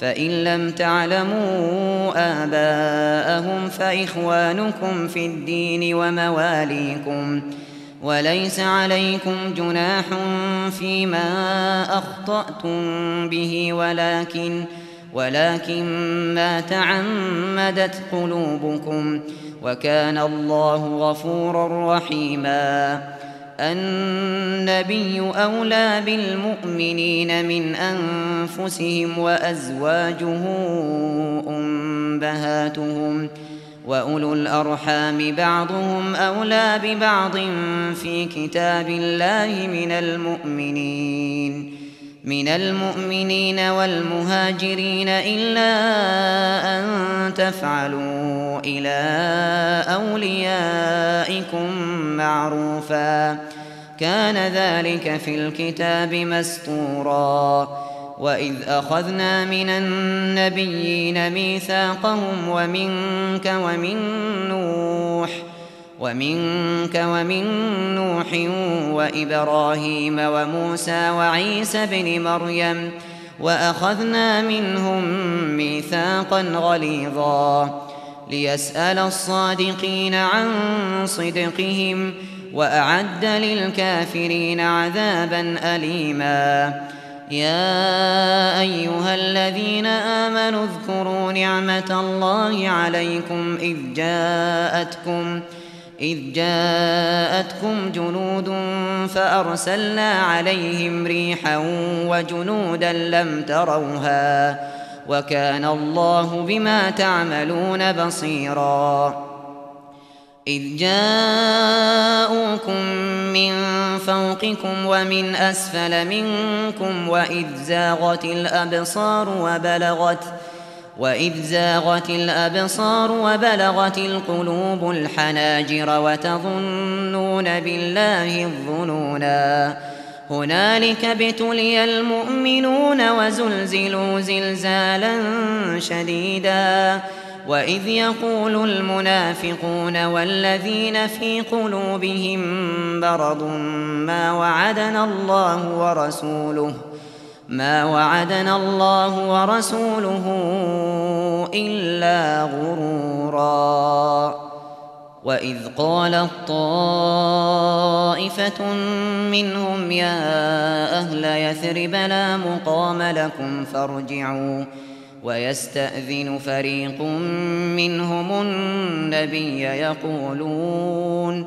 فإن لم تعلموا آباءهم فإخوانكم في الدين ومواليكم وليس عليكم جناح فيما أخطأتم به ولكن ولكن ما تعمدت قلوبكم وكان الله غفورا رحيما النبي أولى بالمؤمنين من أنفسهم وأزواجه أمهاتهم وأولو الأرحام بعضهم أولى ببعض في كتاب الله من المؤمنين من المؤمنين والمهاجرين إلا أن تفعلوا إلى أوليائكم معروفا. كان ذلك في الكتاب مسطورا وإذ أخذنا من النبيين ميثاقهم ومنك ومن نوح ومنك ومن نوح وإبراهيم وموسى وعيسى بن مريم وأخذنا منهم ميثاقا غليظا ليسأل الصادقين عن صدقهم وأعد للكافرين عذابا أليما. يا أيها الذين آمنوا اذكروا نعمة الله عليكم إذ جاءتكم إذ جاءتكم جنود فأرسلنا عليهم ريحا وجنودا لم تروها وكان الله بما تعملون بصيرا. إذ جاءوكم من فوقكم ومن أسفل منكم وإذ زاغت الأبصار وبلغت وإذ زاغت الأبصار وبلغت القلوب الحناجر وتظنون بالله الظنونا. هنالك ابتلي المؤمنون وزلزلوا زلزالا شديدا. وإذ يقول المنافقون والذين في قلوبهم مرض ما وعدنا الله ورسوله. ما وعدنا الله ورسوله إلا غرورا. وإذ قالت طائفة منهم يا أهل يثرب لا مقام لكم فارجعوا. ويستأذن فريق منهم النبي يقولون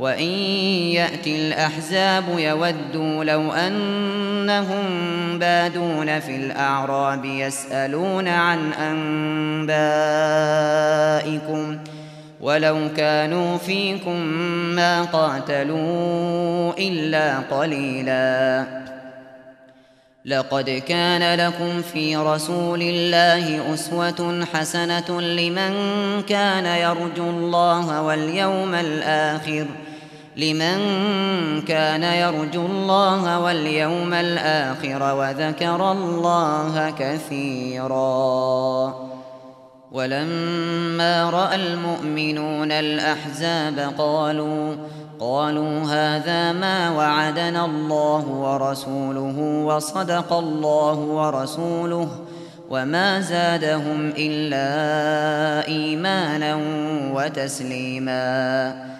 وإن يأتي الأحزاب يودوا لو أنهم بادون في الأعراب يسألون عن أنبائكم ولو كانوا فيكم ما قاتلوا إلا قليلا لقد كان لكم في رسول الله أسوة حسنة لمن كان يرجو الله واليوم الآخر ۖ لمن كان يرجو الله واليوم الآخر وذكر الله كثيرا. ولما رأى المؤمنون الأحزاب قالوا قالوا هذا ما وعدنا الله ورسوله وصدق الله ورسوله وما زادهم إلا إيمانا وتسليماً.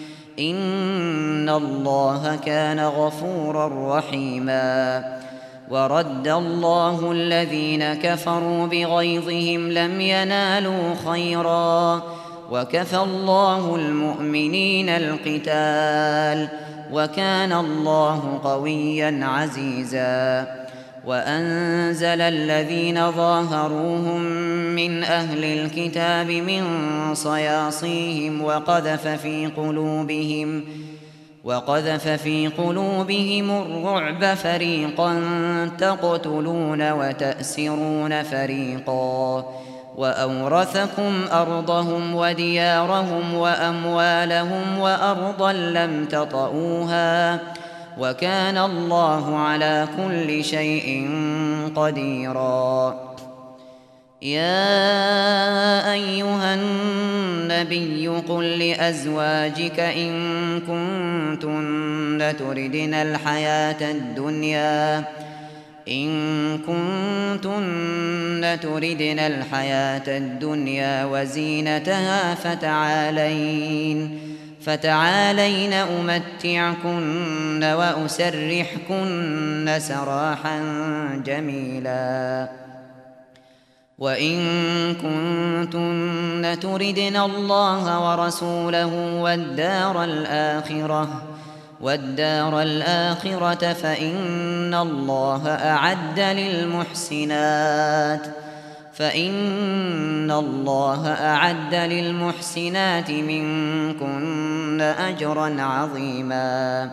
إن الله كان غفورا رحيما. ورد الله الذين كفروا بغيظهم لم ينالوا خيرا. وكفى الله المؤمنين القتال. وكان الله قويا عزيزا. وأنزل الذين ظاهروهم من أهل الكتاب من صياصيهم وقذف في قلوبهم وقذف في قلوبهم الرعب فريقا تقتلون وتأسرون فريقا وأورثكم أرضهم وديارهم وأموالهم وأرضا لم تطئوها وكان الله على كل شيء قديرا. يا أيها النبي قل لأزواجك إن كنتن تردن الحياة الدنيا. إن كنتن تردن الحياة الدنيا وزينتها فتعالين. فتعالين أمتعكن وأسرحكن سراحا جميلا. وإن كنتن تردن الله ورسوله والدار الآخرة والدار الآخرة فإن الله أعد للمحسنات ۖ. فإن الله أعد للمحسنات منكن أجرا عظيما.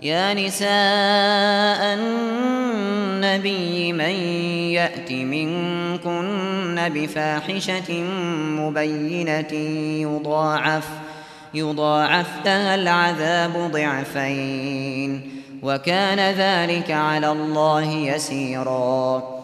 يا نساء النبي من يأت منكن بفاحشة مبينة يضاعف يضاعف لها العذاب ضعفين وكان ذلك على الله يسيراً.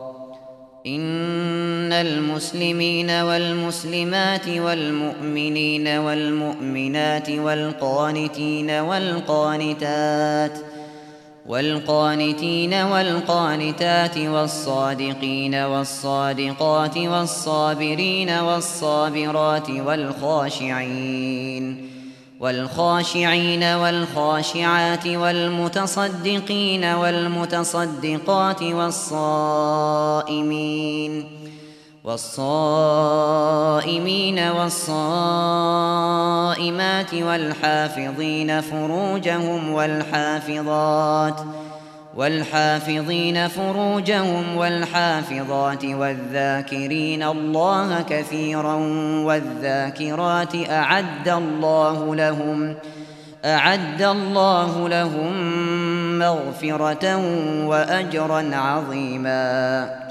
إن المسلمين والمسلمات والمؤمنين والمؤمنات والقانتين والقانتات والقانتين والقانتات والصادقين والصادقات والصابرين والصابرات والخاشعين والخاشعين والخاشعات والمتصدقين والمتصدقات والصائمين والصائمين والصائمات والحافظين فروجهم والحافظات والحافظين فروجهم والحافظات والذاكرين الله كثيرا والذاكرات أعد الله لهم أعد الله لهم مغفرة وأجرا عظيما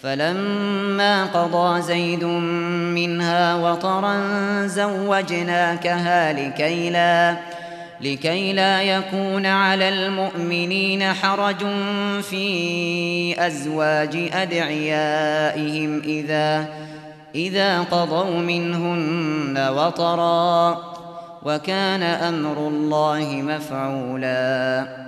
فلما قضى زيد منها وطرا زوجناكها لكي لا لكي لا يكون على المؤمنين حرج في أزواج أدعيائهم إذا إذا قضوا منهن وطرا وكان أمر الله مفعولا.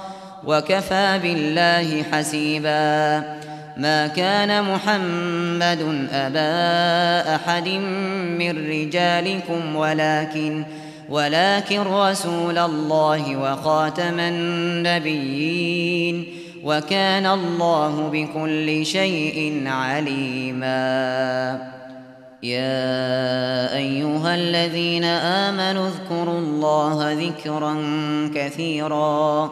وكفى بالله حسيبا. ما كان محمد أبا أحد من رجالكم ولكن ولكن رسول الله وخاتم النبيين وكان الله بكل شيء عليما. يا أيها الذين آمنوا اذكروا الله ذكرا كثيرا.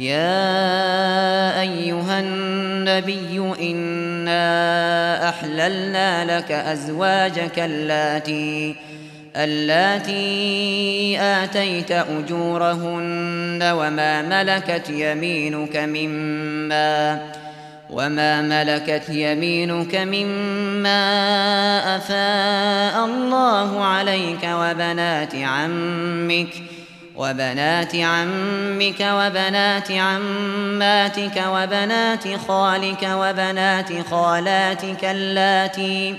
يا أيها النبي إنا أحللنا لك أزواجك اللاتي اللاتي آتيت أجورهن وما ملكت يمينك مما وما ملكت يمينك مما أفاء الله عليك وبنات عمك وبنات عمك وبنات عماتك وبنات خالك وبنات خالاتك اللاتي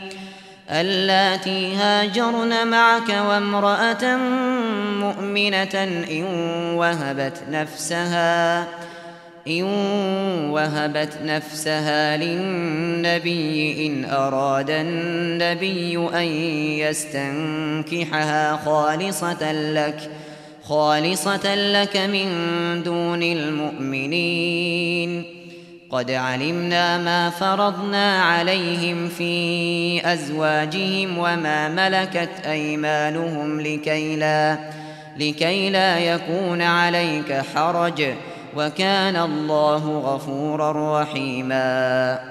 اللاتي هاجرن معك وامرأة مؤمنة إن وهبت نفسها إن وهبت نفسها للنبي إن أراد النبي أن يستنكحها خالصة لك خالصة لك من دون المؤمنين. قد علمنا ما فرضنا عليهم في أزواجهم وما ملكت أيمانهم لكي لا, لكي لا يكون عليك حرج. وكان الله غفورا رحيما.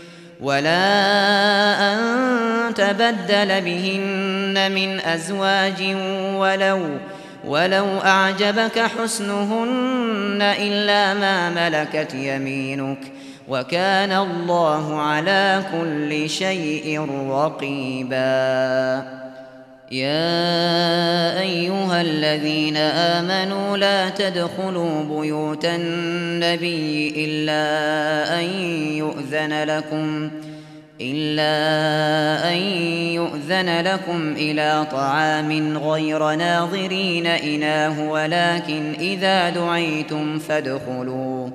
ولا أن تبدل بهن من أزواج ولو ولو أعجبك حسنهن إلا ما ملكت يمينك وكان الله على كل شيء رقيباً. يا أيها الذين آمنوا لا تدخلوا بيوت النبي إلا أن يؤذن لكم إلا أن يؤذن لكم إلى طعام غير ناظرين إناه ولكن إذا دعيتم فادخلوا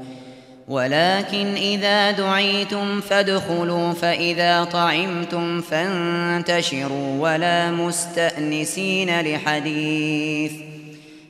ولكن إذا دعيتم فادخلوا فإذا طعمتم فانتشروا ولا مستأنسين لحديث.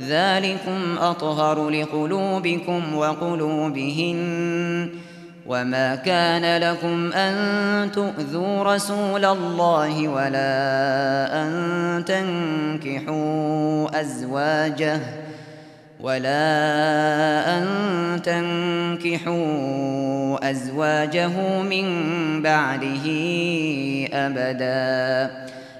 ذلكم أطهر لقلوبكم وقلوبهن وما كان لكم أن تؤذوا رسول الله ولا أن تنكحوا أزواجه ولا أن تنكحوا أزواجه من بعده أبدا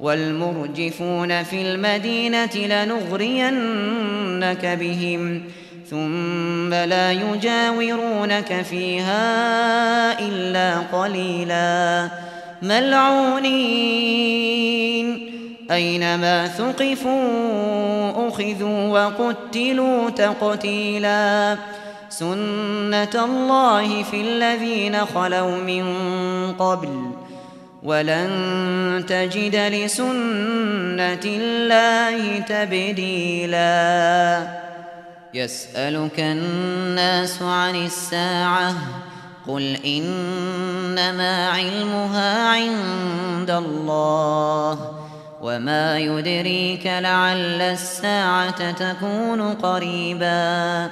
والمرجفون في المدينة لنغرينك بهم ثم لا يجاورونك فيها إلا قليلا ملعونين. أينما ثقفوا أخذوا وقتلوا تقتيلا. سنة الله في الذين خلوا من قبل ولن تجد لسنة الله تبديلا. يسألك الناس عن الساعة قل إنما علمها عند الله وما يدريك لعل الساعة تكون قريباً.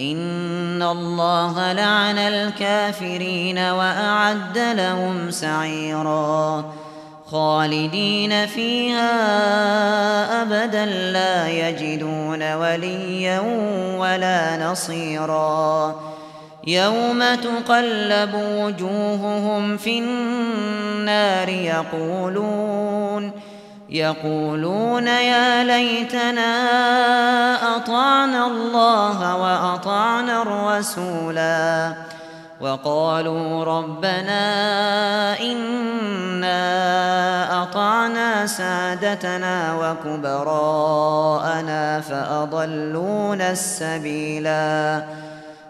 إن الله لعن الكافرين وأعد لهم سعيرا خالدين فيها أبدا لا يجدون وليا ولا نصيرا يوم تقلب وجوههم في النار يقولون يقولون يا ليتنا أطعنا الله وأطعنا الرسولا وقالوا ربنا إنا أطعنا سادتنا وكبراءنا فأضلونا السبيلاً